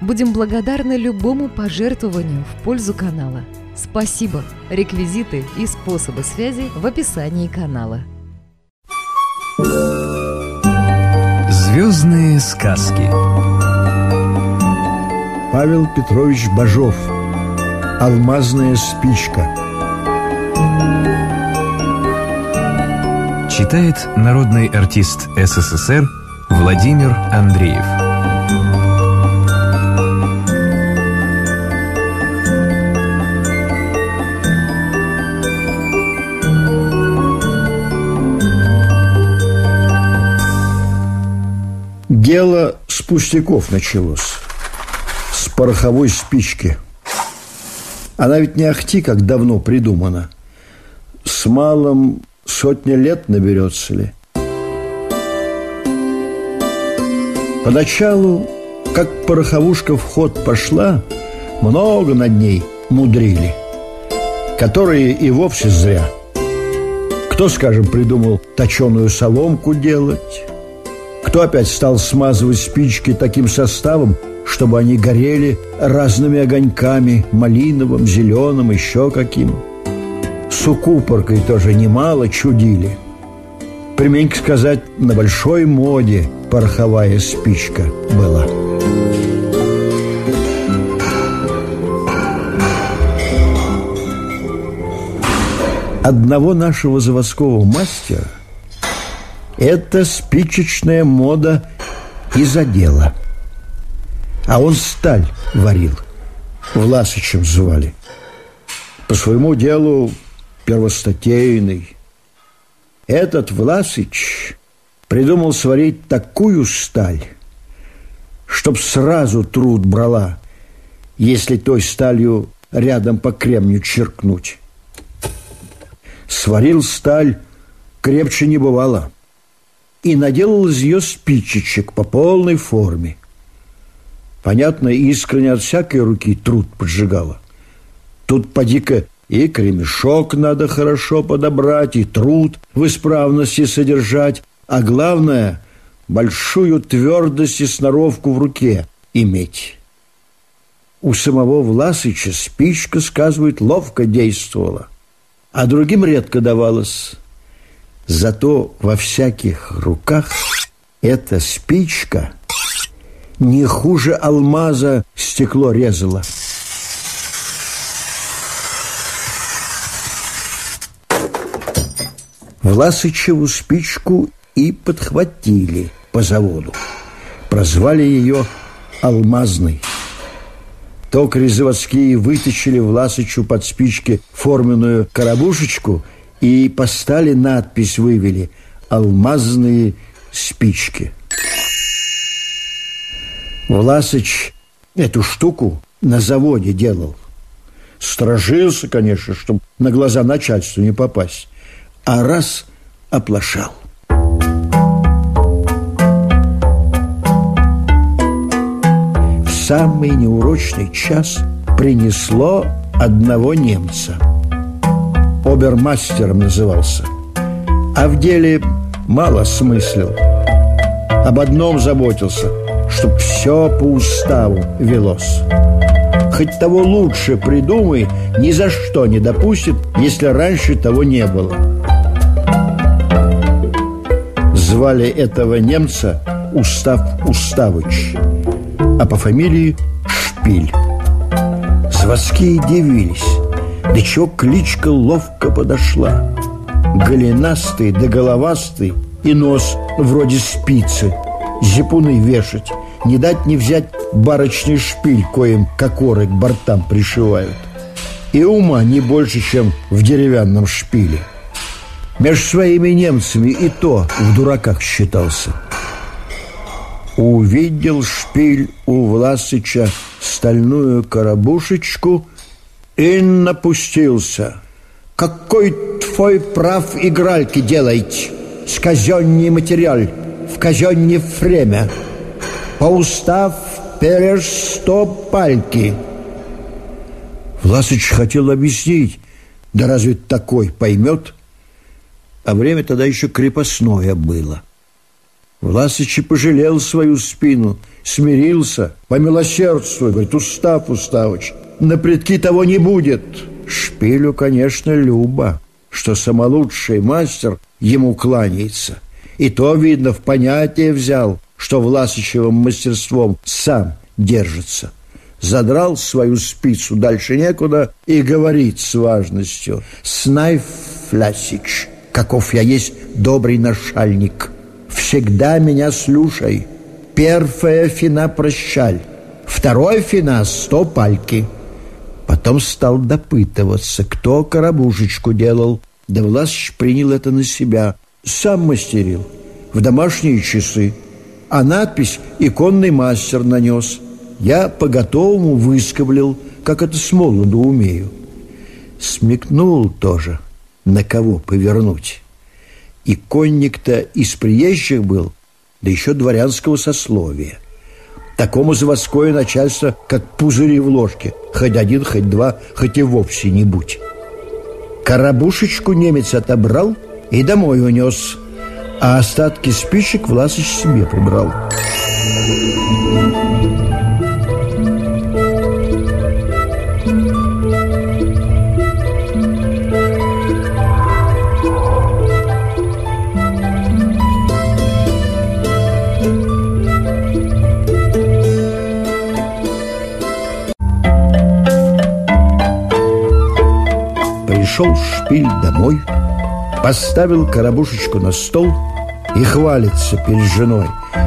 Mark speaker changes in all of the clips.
Speaker 1: Будем благодарны любому пожертвованию в пользу канала. Спасибо! Реквизиты и способы связи в описании канала.
Speaker 2: Звездные сказки
Speaker 3: Павел Петрович Бажов «Алмазная спичка»
Speaker 2: Читает народный артист СССР Владимир Андреев
Speaker 3: Дело с пустяков началось. С пороховой спички. Она ведь не ахти, как давно придумана. С малым сотня лет наберется ли? Поначалу, как пороховушка в ход пошла Много над ней мудрили Которые и вовсе зря. Кто, скажем, придумал точеную соломку делать кто опять стал смазывать спички таким составом, чтобы они горели разными огоньками, малиновым, зеленым, еще каким. С укупоркой тоже немало чудили. Применько сказать, на большой моде пороховая спичка была. Одного нашего заводского мастера – это спичечная мода и задела. А он сталь варил. Власычем звали. По своему делу первостатейный. Этот Власыч придумал сварить такую сталь, чтоб сразу труд брала, если той сталью рядом по кремню черкнуть. Сварил сталь, крепче не бывало – и наделал из ее спичечек по полной форме. Понятно, искренне от всякой руки труд поджигала. Тут поди-ка и кремешок надо хорошо подобрать, и труд в исправности содержать, а главное – большую твердость и сноровку в руке иметь. У самого Власыча спичка, сказывает, ловко действовала, а другим редко давалось. Зато во всяких руках эта спичка не хуже алмаза стекло резала. Власычеву спичку и подхватили по заводу. Прозвали ее «Алмазной». Токари заводские вытащили Власычу под спички форменную коробушечку – и по стали надпись вывели «Алмазные спички». Власыч эту штуку на заводе делал. Сторожился, конечно, чтобы на глаза начальству не попасть. А раз оплошал. В самый неурочный час принесло одного немца – обермастером назывался. А в деле мало смыслил. Об одном заботился, чтоб все по уставу велось. Хоть того лучше придумай, ни за что не допустит, если раньше того не было. Звали этого немца Устав Уставыч, а по фамилии Шпиль. Заводские дивились чё кличка ловко подошла. Голенастый да головастый И нос вроде спицы. Зипуны вешать Не дать не взять барочный шпиль Коим кокоры к бортам пришивают. И ума не больше, чем в деревянном шпиле. Между своими немцами и то в дураках считался. Увидел шпиль у Власыча стальную коробушечку – И напустился. Какой твой прав игральки делать? С казенний материал, в казенне время. По устав переш сто пальки. Власыч хотел объяснить, да разве такой поймет? А время тогда еще крепостное было. Власыч пожалел свою спину, смирился, помилосердствуй, говорит, устав, Уставыч, на предки того не будет. Шпилю, конечно, любо, что самолучший мастер ему кланяется. И то, видно, в понятие взял, что Власычевым мастерством сам держится. Задрал свою спицу дальше некуда и говорит с важностью «Снай, Флясич, каков я есть добрый нашальник, всегда меня слушай. Первая фина прощаль, второй фина сто пальки». Потом стал допытываться, кто коробушечку делал. Да Власыч принял это на себя. Сам мастерил в домашние часы. А надпись «Иконный мастер» нанес. Я по-готовому выскоблил, как это с молоду умею. Смекнул тоже, на кого повернуть. И конник-то из приезжих был, да еще дворянского сословия – Такому заводское начальство, как пузыри в ложке. Хоть один, хоть два, хоть и вовсе не будь. Карабушечку немец отобрал и домой унес, а остатки спичек Власыч себе прибрал. Пришел шпиль домой, поставил коробушечку на стол и хвалится перед женой,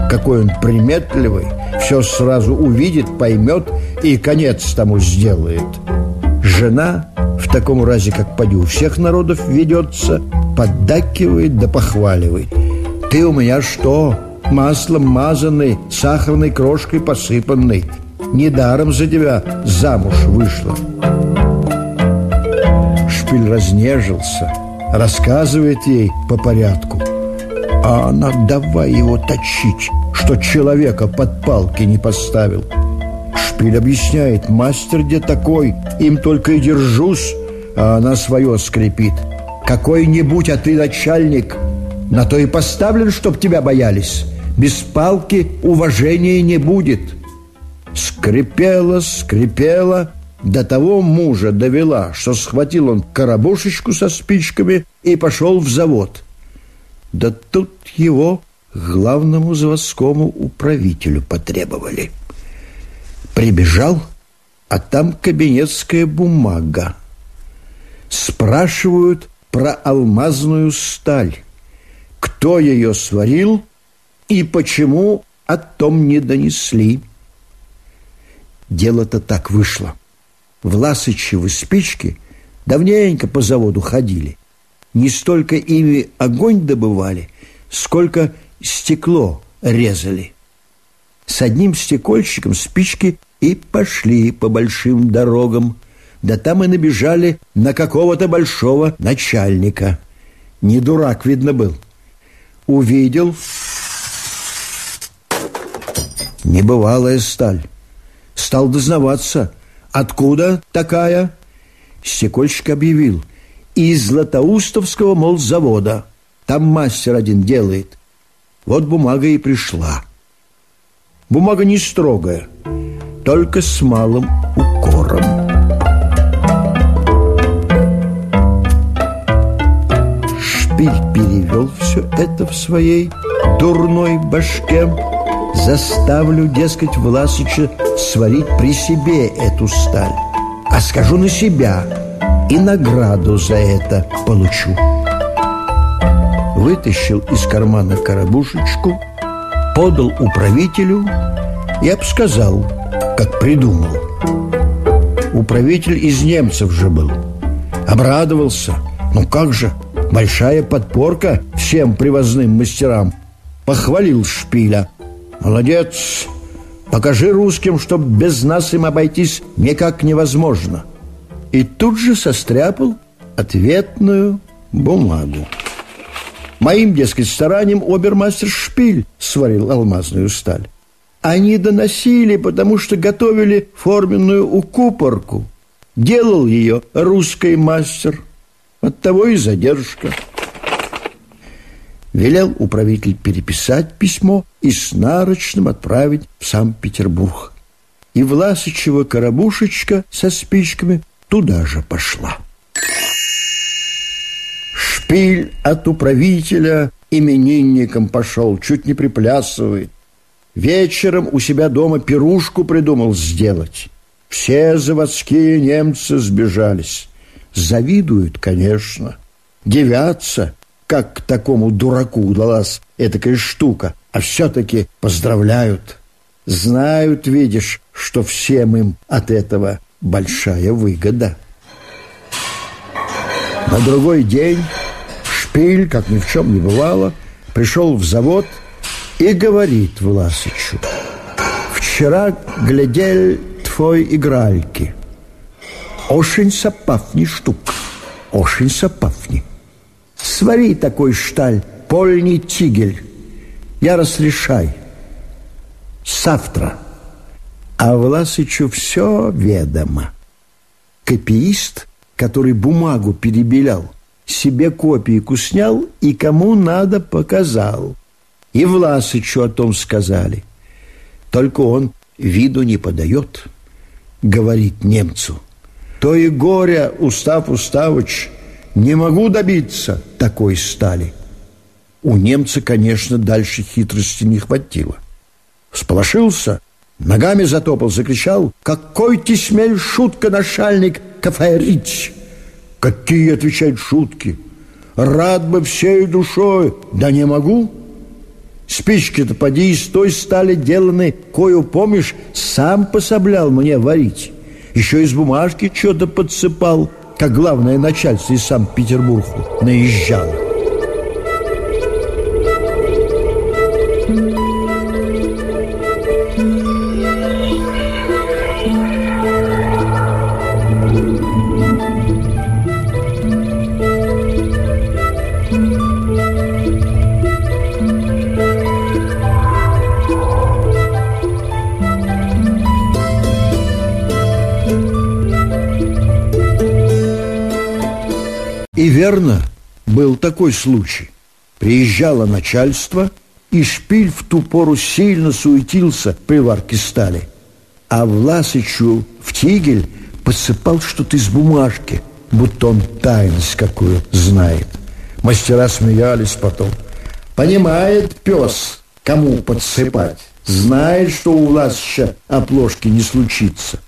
Speaker 3: какой он приметливый, все сразу увидит, поймет и конец тому сделает. Жена в таком разе, как поди у всех народов ведется, поддакивает да похваливает. Ты у меня что? Маслом мазанный, сахарной крошкой посыпанный. Недаром за тебя замуж вышла. Шпиль разнежился, рассказывает ей по порядку. А она давай его точить, что человека под палки не поставил. Шпиль объясняет, мастер где такой, им только и держусь, а она свое скрипит. Какой-нибудь, а ты начальник, на то и поставлен, чтоб тебя боялись. Без палки уважения не будет. Скрипела, скрипела, до того мужа довела, что схватил он коробушечку со спичками и пошел в завод. Да тут его главному заводскому управителю потребовали. Прибежал, а там кабинетская бумага. Спрашивают про алмазную сталь. Кто ее сварил и почему о том не донесли. Дело-то так вышло. Власычевы спички давненько по заводу ходили. Не столько ими огонь добывали, сколько стекло резали. С одним стекольщиком спички и пошли по большим дорогам. Да там и набежали на какого-то большого начальника. Не дурак, видно, был. Увидел небывалая сталь. Стал дознаваться – Откуда такая? Стекольщик объявил. Из Златоустовского, мол, завода. Там мастер один делает. Вот бумага и пришла. Бумага не строгая, только с малым укором. Шпиль перевел все это в своей дурной башке Заставлю, дескать, Власыча сварить при себе эту сталь. А скажу на себя и награду за это получу. Вытащил из кармана коробушечку Подал управителю и обсказал, как придумал. Управитель из немцев же был. Обрадовался. Ну как же, большая подпорка всем привозным мастерам! Похвалил шпиля. Молодец. Покажи русским, что без нас им обойтись никак невозможно. и тут же состряпал ответную бумагу. Моим, дескать, старанием обермастер Шпиль сварил алмазную сталь. Они доносили, потому что готовили форменную укупорку. Делал ее русский мастер. Оттого и задержка. Велел управитель переписать письмо и с нарочным отправить в Санкт-Петербург. И Власычева коробушечка со спичками туда же пошла. Шпиль от управителя именинником пошел, чуть не приплясывает. Вечером у себя дома пирушку придумал сделать. Все заводские немцы сбежались. Завидуют, конечно. Девятся, как к такому дураку удалась этакая штука, а все-таки поздравляют. Знают, видишь, что всем им от этого большая выгода. На другой день Шпиль, как ни в чем не бывало, пришел в завод и говорит Власычу, «Вчера глядел твой игральки. Очень сопафни штук, очень сопафни. Свари такой шталь, польний тигель. Я разрешай. Завтра». А Власычу все ведомо. Копиист, который бумагу перебелял, себе копийку снял и кому надо показал. И Власычу о том сказали. Только он виду не подает, говорит немцу. То и горя, Устав Уставыч, не могу добиться такой стали. У немца, конечно, дальше хитрости не хватило. Сполошился, ногами затопал, закричал, «Какой ты смель, шутка, начальник, кафаерить!» «Какие, — отвечают, — шутки! Рад бы всей душой, да не могу!» Спички-то поди из той стали деланы, кою, помнишь, сам пособлял мне варить. Еще из бумажки что-то подсыпал, как главное начальство из Санкт-Петербурга наезжало. Верно, был такой случай. Приезжало начальство, и шпиль в ту пору сильно суетился при варке стали. А Власычу в тигель посыпал что-то из бумажки, будто он тайность какую знает. Мастера смеялись потом. Понимает пес, кому подсыпать. Знает, что у Власыча оплошки не случится.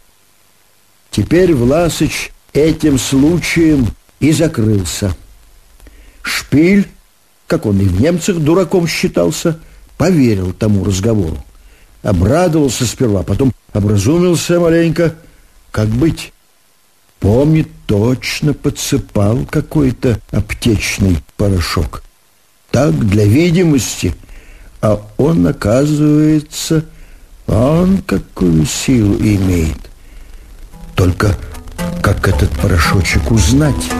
Speaker 3: Теперь Власыч этим случаем и закрылся. Шпиль, как он и в немцах дураком считался, поверил тому разговору. Обрадовался сперва, потом образумился маленько. Как быть? Помнит, точно подсыпал какой-то аптечный порошок. Так, для видимости. А он, оказывается, он какую силу имеет. Только как этот порошочек узнать?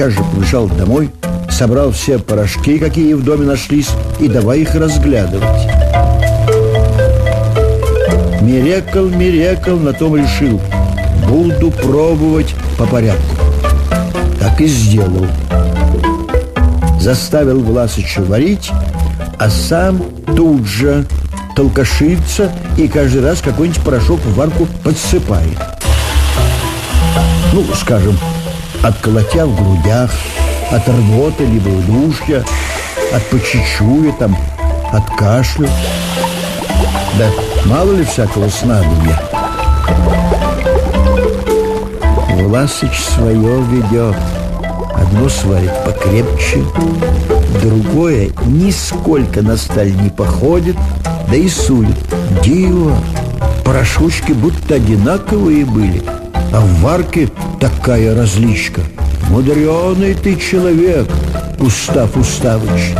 Speaker 3: Сейчас же побежал домой, собрал все порошки, какие в доме нашлись, и давай их разглядывать. Мирекал, мирекал, на том решил. Буду пробовать по порядку. Так и сделал. Заставил Власыча варить, а сам тут же толкашится и каждый раз какой-нибудь порошок в варку подсыпает. Ну, скажем, от колотя в грудях, от рвоты либо удушья, от почечуя, там, от кашля. Да мало ли всякого снадобья. Власыч свое ведет. Одно сварит покрепче, другое нисколько на сталь не походит, да и сулит. Диво! Порошочки будто одинаковые были, а в варке такая различка. Мудреный ты человек, Устав Уставыч.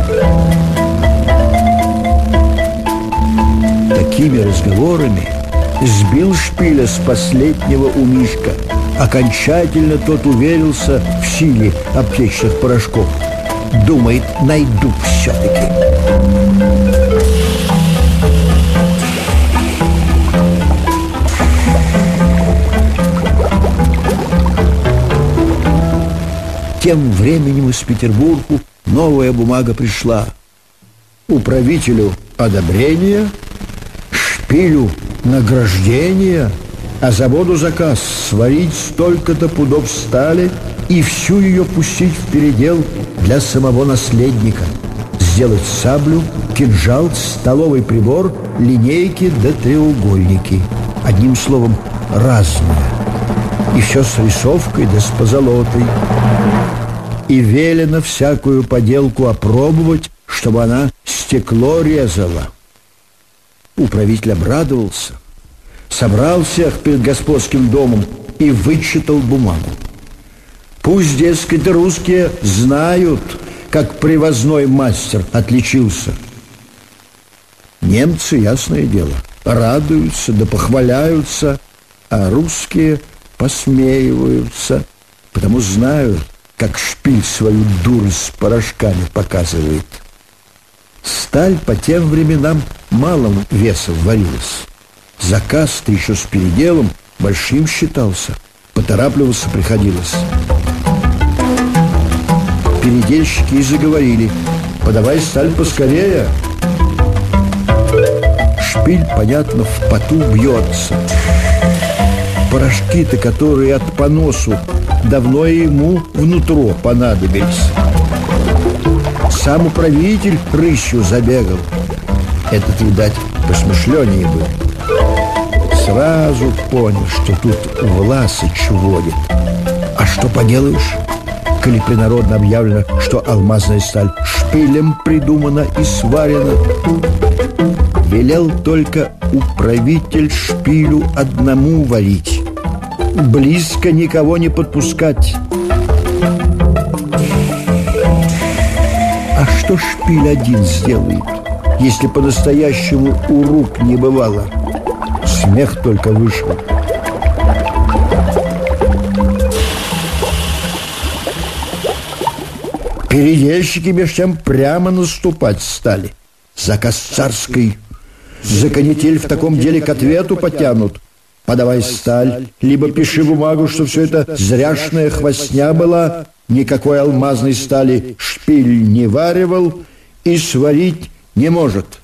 Speaker 3: Такими разговорами сбил шпиля с последнего умишка. Окончательно тот уверился в силе аптечных порошков. Думает, найду все-таки. Тем временем из Петербурга новая бумага пришла. Управителю одобрение, шпилю награждение, а заводу заказ сварить столько-то пудов стали и всю ее пустить в передел для самого наследника. Сделать саблю, кинжал, столовый прибор, линейки да треугольники. Одним словом, разное. И все с рисовкой да с позолотой и велено всякую поделку опробовать, чтобы она стекло резала. Управитель обрадовался, собрал всех перед господским домом и вычитал бумагу. Пусть, дескать, русские знают, как привозной мастер отличился. Немцы, ясное дело, радуются да похваляются, а русские посмеиваются, потому знают, как шпиль свою дурость с порошками показывает. Сталь по тем временам малым весом варилась. Заказ-то еще с переделом большим считался. Поторапливаться приходилось. Передельщики и заговорили. «Подавай сталь поскорее!» Шпиль, понятно, в поту бьется. Порошки-то, которые от поносу давно ему внутрь понадобились. Сам управитель рыщу забегал. Этот, видать, посмышленнее был. Сразу понял, что тут Власыч водит. А что поделаешь? Коли принародно объявлено, что алмазная сталь шпилем придумана и сварена, велел только управитель шпилю одному варить близко никого не подпускать. А что шпиль один сделает, если по-настоящему у рук не бывало? Смех только вышел. Переельщики меж тем прямо наступать стали. Заказ царской. За канитель в таком деле к ответу потянут – подавай сталь, либо пиши бумагу, что все это зряшная хвостня была, никакой алмазной стали шпиль не варивал и сварить не может.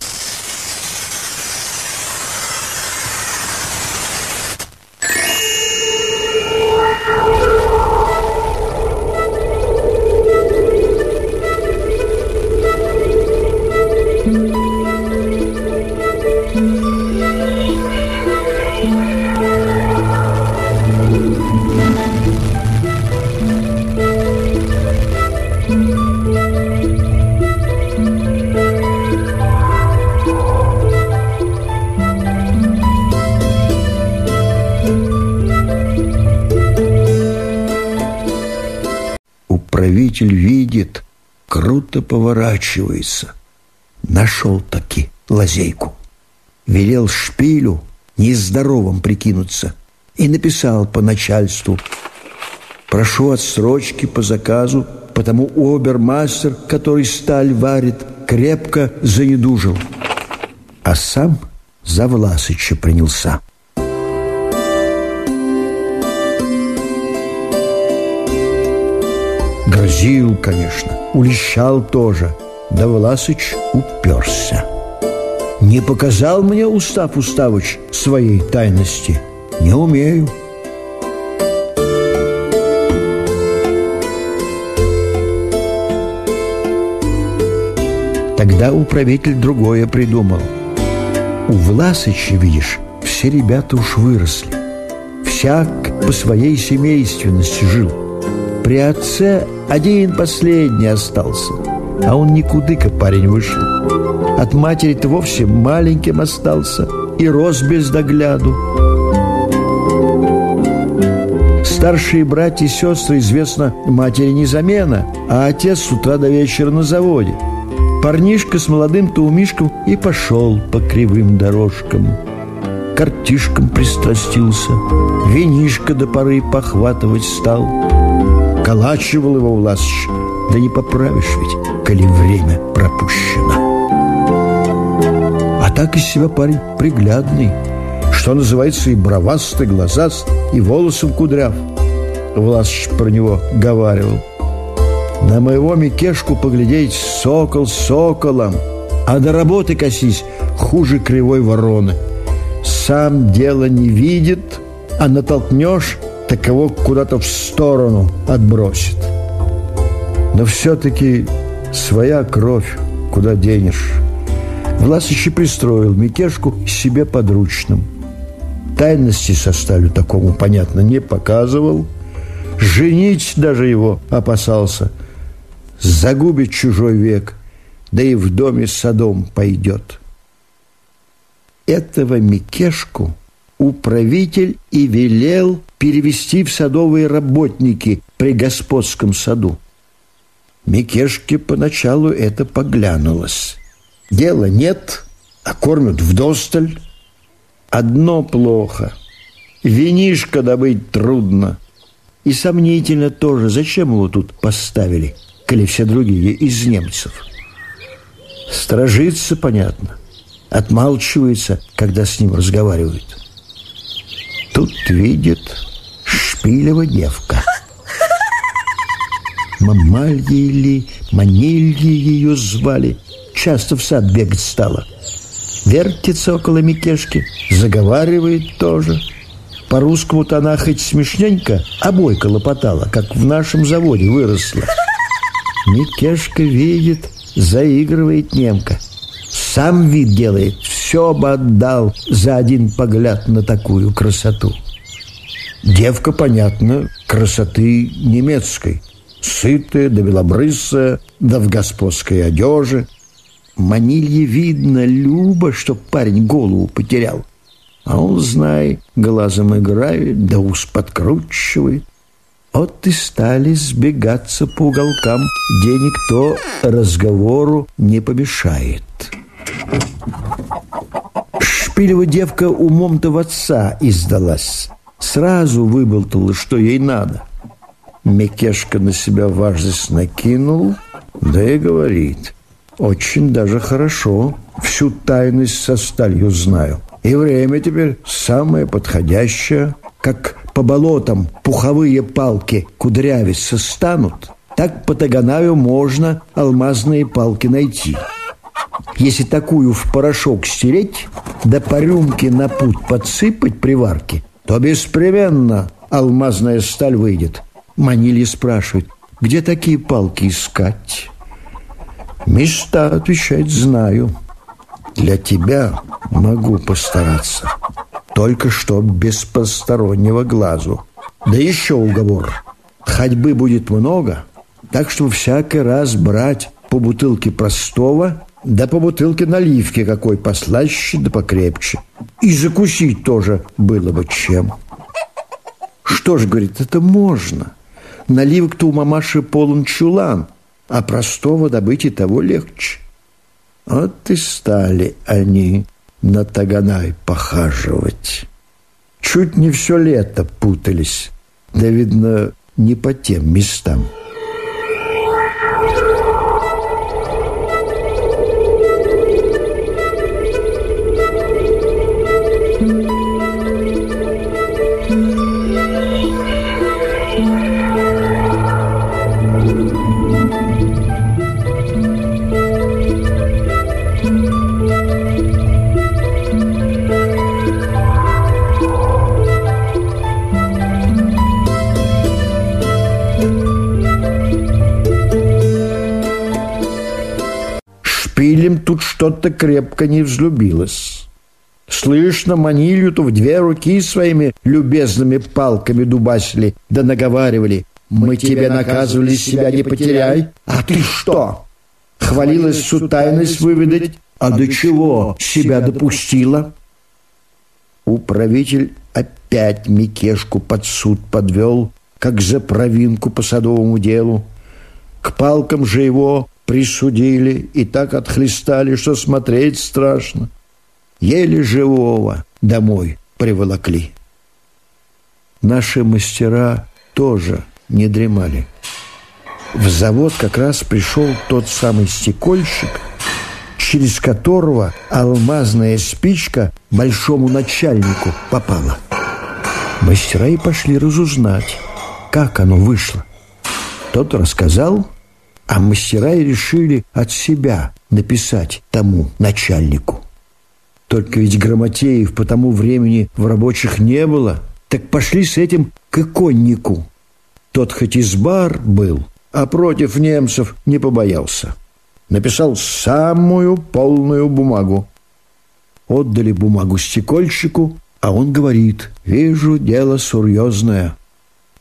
Speaker 3: Правитель видит, круто поворачивается. Нашел таки лазейку. Велел шпилю нездоровым прикинуться и написал по начальству «Прошу отсрочки по заказу, потому обермастер, который сталь варит, крепко занедужил». А сам за Власыча принялся. Грозил, конечно, улещал тоже. Да Власыч уперся. Не показал мне Устав Уставыч своей тайности. Не умею. Тогда управитель другое придумал. У Власыча, видишь, все ребята уж выросли. Всяк по своей семейственности жил. При отце один последний остался, а он никудыка парень вышел. От матери-то вовсе маленьким остался и рос без догляду. Старшие братья и сестры, известно, матери не замена, а отец с утра до вечера на заводе. Парнишка с молодым таумишком и пошел по кривым дорожкам. картишкам пристрастился, винишко до поры похватывать стал. Калачивал его Власыч, да не поправишь ведь, коли время пропущено. А так из себя парень приглядный, что называется и бровастый, глазаст, и волосом кудряв. Власыч про него говаривал. На моего Микешку поглядеть сокол соколом, а до работы косись хуже кривой вороны. Сам дело не видит, а натолкнешь, так его куда-то в сторону отбросит. Но все-таки своя кровь, куда денешь. Власыч пристроил Микешку себе подручным. Тайности со сталью такому, понятно, не показывал. Женить даже его опасался. Загубит чужой век, да и в доме с садом пойдет. Этого Микешку управитель и велел перевести в садовые работники при господском саду. Микешке поначалу это поглянулось. Дела нет, а кормят вдосталь. Одно плохо. Винишко добыть трудно. И сомнительно тоже, зачем его тут поставили, коли все другие из немцев. Стражится, понятно, отмалчивается, когда с ним разговаривают. Тут видит Шпилева девка. Мамалья или Манилья ее звали. Часто в сад бегать стала. Вертится около Микешки, заговаривает тоже. По-русскому-то она хоть смешненько, а бойко лопотала, как в нашем заводе выросла. Микешка видит, заигрывает немка. Сам вид делает, все бы отдал за один погляд на такую красоту. Девка, понятно, красоты немецкой. Сытая, да белобрысая, да в господской одежи. Манилье видно, Люба, что парень голову потерял. А он, знай, глазом играет, да ус подкручивает. Вот и стали сбегаться по уголкам, где никто разговору не помешает. Шпилева девка умом-то в отца издалась. Сразу выболтала, что ей надо. Мекешка на себя важность накинул, да и говорит. Очень даже хорошо. Всю тайность со сталью знаю. И время теперь самое подходящее. Как по болотам пуховые палки кудрявиться станут, так по Таганаю можно алмазные палки найти. Если такую в порошок стереть, да по рюмке на путь подсыпать при варке, то беспременно алмазная сталь выйдет. Манили спрашивает, где такие палки искать? Места, отвечает, знаю. Для тебя могу постараться. Только что без постороннего глазу. Да еще уговор. Ходьбы будет много, так что всякий раз брать по бутылке простого да по бутылке наливки какой послаще да покрепче. И закусить тоже было бы чем. Что ж, говорит, это можно. Наливок-то у мамаши полон чулан, а простого добыть и того легче. Вот и стали они на Таганай похаживать. Чуть не все лето путались, да, видно, не по тем местам. Что-то крепко не взлюбилось. Слышно, Манилью-то в две руки своими любезными палками дубасили, да наговаривали. «Мы тебе наказывали, себя не потеряй, а ты что?» Хвалилась сутайность выведать, а до чего себя допустила? Управитель опять Микешку под суд подвел, как за провинку по садовому делу. К палкам же его присудили и так отхлестали, что смотреть страшно. Еле живого домой приволокли. Наши мастера тоже не дремали. В завод как раз пришел тот самый стекольщик, через которого алмазная спичка большому начальнику попала. Мастера и пошли разузнать, как оно вышло. Тот рассказал, а мастера и решили от себя написать тому начальнику. Только ведь Грамотеев по тому времени в рабочих не было, так пошли с этим к иконнику. Тот хоть и сбар был, а против немцев не побоялся. Написал самую полную бумагу. Отдали бумагу стекольщику, а он говорит, вижу, дело серьезное.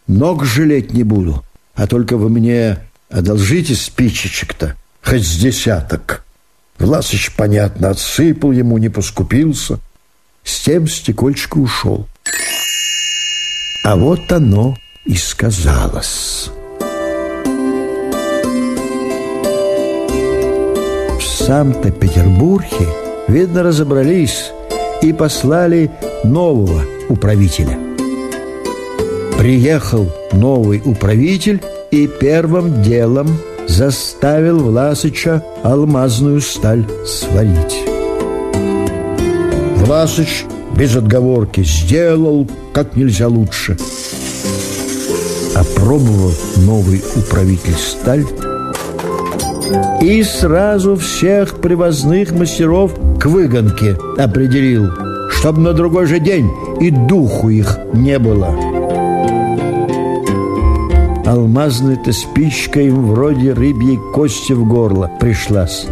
Speaker 3: Ног жалеть не буду, а только вы мне одолжите спичечек-то, хоть с десяток. Власыч, понятно, отсыпал ему, не поскупился. С тем стекольчик ушел. А вот оно и сказалось. В Санкт-Петербурге, видно, разобрались и послали нового управителя. Приехал новый управитель и первым делом заставил Власыча алмазную сталь сварить. Власыч без отговорки сделал как нельзя лучше. Опробовал новый управитель сталь и сразу всех привозных мастеров к выгонке определил, чтобы на другой же день и духу их не было. Алмазная-то спичка им вроде рыбьей кости в горло пришлась.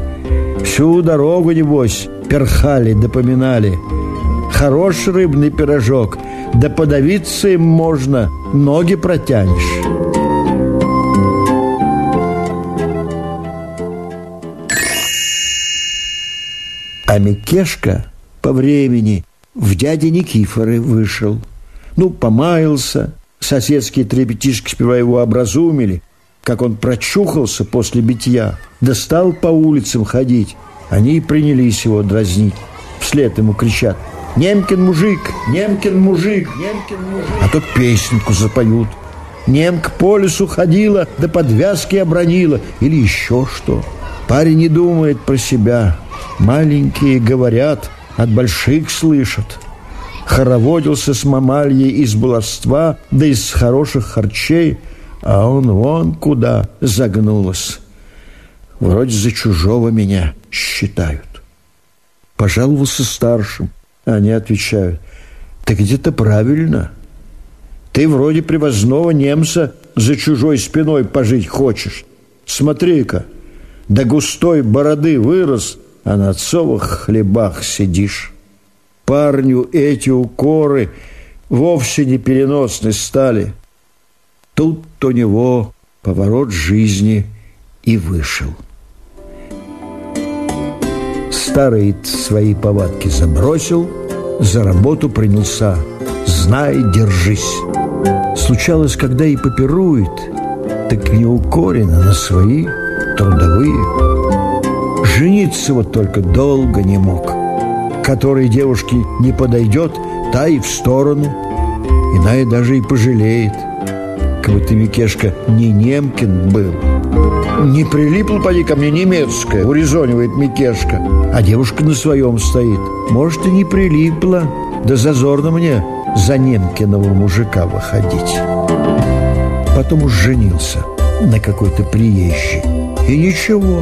Speaker 3: Всю дорогу, небось, перхали, допоминали. Хорош рыбный пирожок, да подавиться им можно, ноги протянешь. А Микешка по времени в дяде Никифоры вышел. Ну, помаялся, Соседские трепетишки сперва его образумили, как он прочухался после битья, да стал по улицам ходить. Они и принялись его дразнить. Вслед ему кричат «Немкин мужик! Немкин мужик! Немкин мужик!» А тут песенку запоют. Немка по лесу ходила, да подвязки обронила. Или еще что. Парень не думает про себя. Маленькие говорят, от больших слышат хороводился с мамальей из баловства, да из хороших харчей, а он вон куда загнулась. Вроде за чужого меня считают. Пожаловался старшим, они отвечают, ты где-то правильно. Ты вроде привозного немца за чужой спиной пожить хочешь. Смотри-ка, до густой бороды вырос, а на отцовых хлебах сидишь парню эти укоры вовсе не переносны стали. Тут у него поворот жизни и вышел. Старый свои повадки забросил, за работу принялся. Знай, держись. Случалось, когда и попирует, так не укорено на свои трудовые. Жениться вот только долго не мог – которой девушке не подойдет, та и в сторону. Иная даже и пожалеет. Как бы ты, Микешка, не Немкин был. Не прилипла, поди ко мне, немецкая, урезонивает Микешка. А девушка на своем стоит. Может, и не прилипла, да зазорно мне за Немкиного мужика выходить. Потом уж женился на какой-то приезжей. И ничего,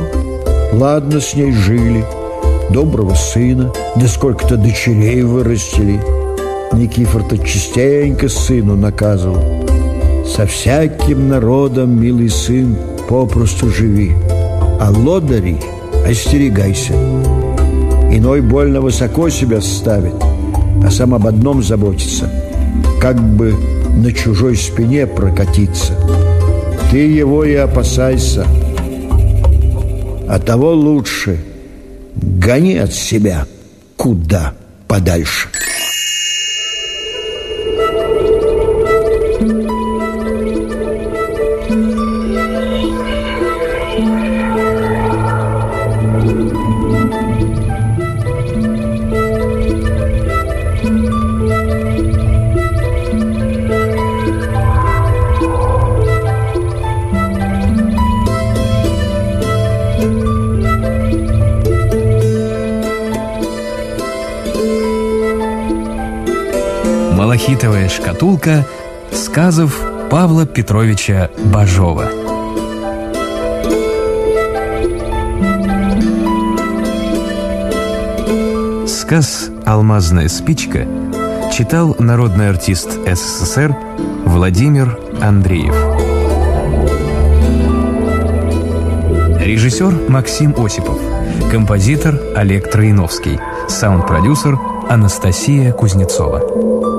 Speaker 3: ладно с ней жили – доброго сына, да сколько-то дочерей вырастили. Никифор-то частенько сыну наказывал. Со всяким народом, милый сын, попросту живи, а лодыри остерегайся. Иной больно высоко себя ставит, а сам об одном заботится, как бы на чужой спине прокатиться. Ты его и опасайся, а того лучше – гони от себя куда подальше.
Speaker 2: «Малахитовая шкатулка» сказов Павла Петровича Бажова. Сказ «Алмазная спичка» читал народный артист СССР Владимир Андреев. Режиссер Максим Осипов. Композитор Олег Троиновский. Саунд-продюсер Анастасия Кузнецова.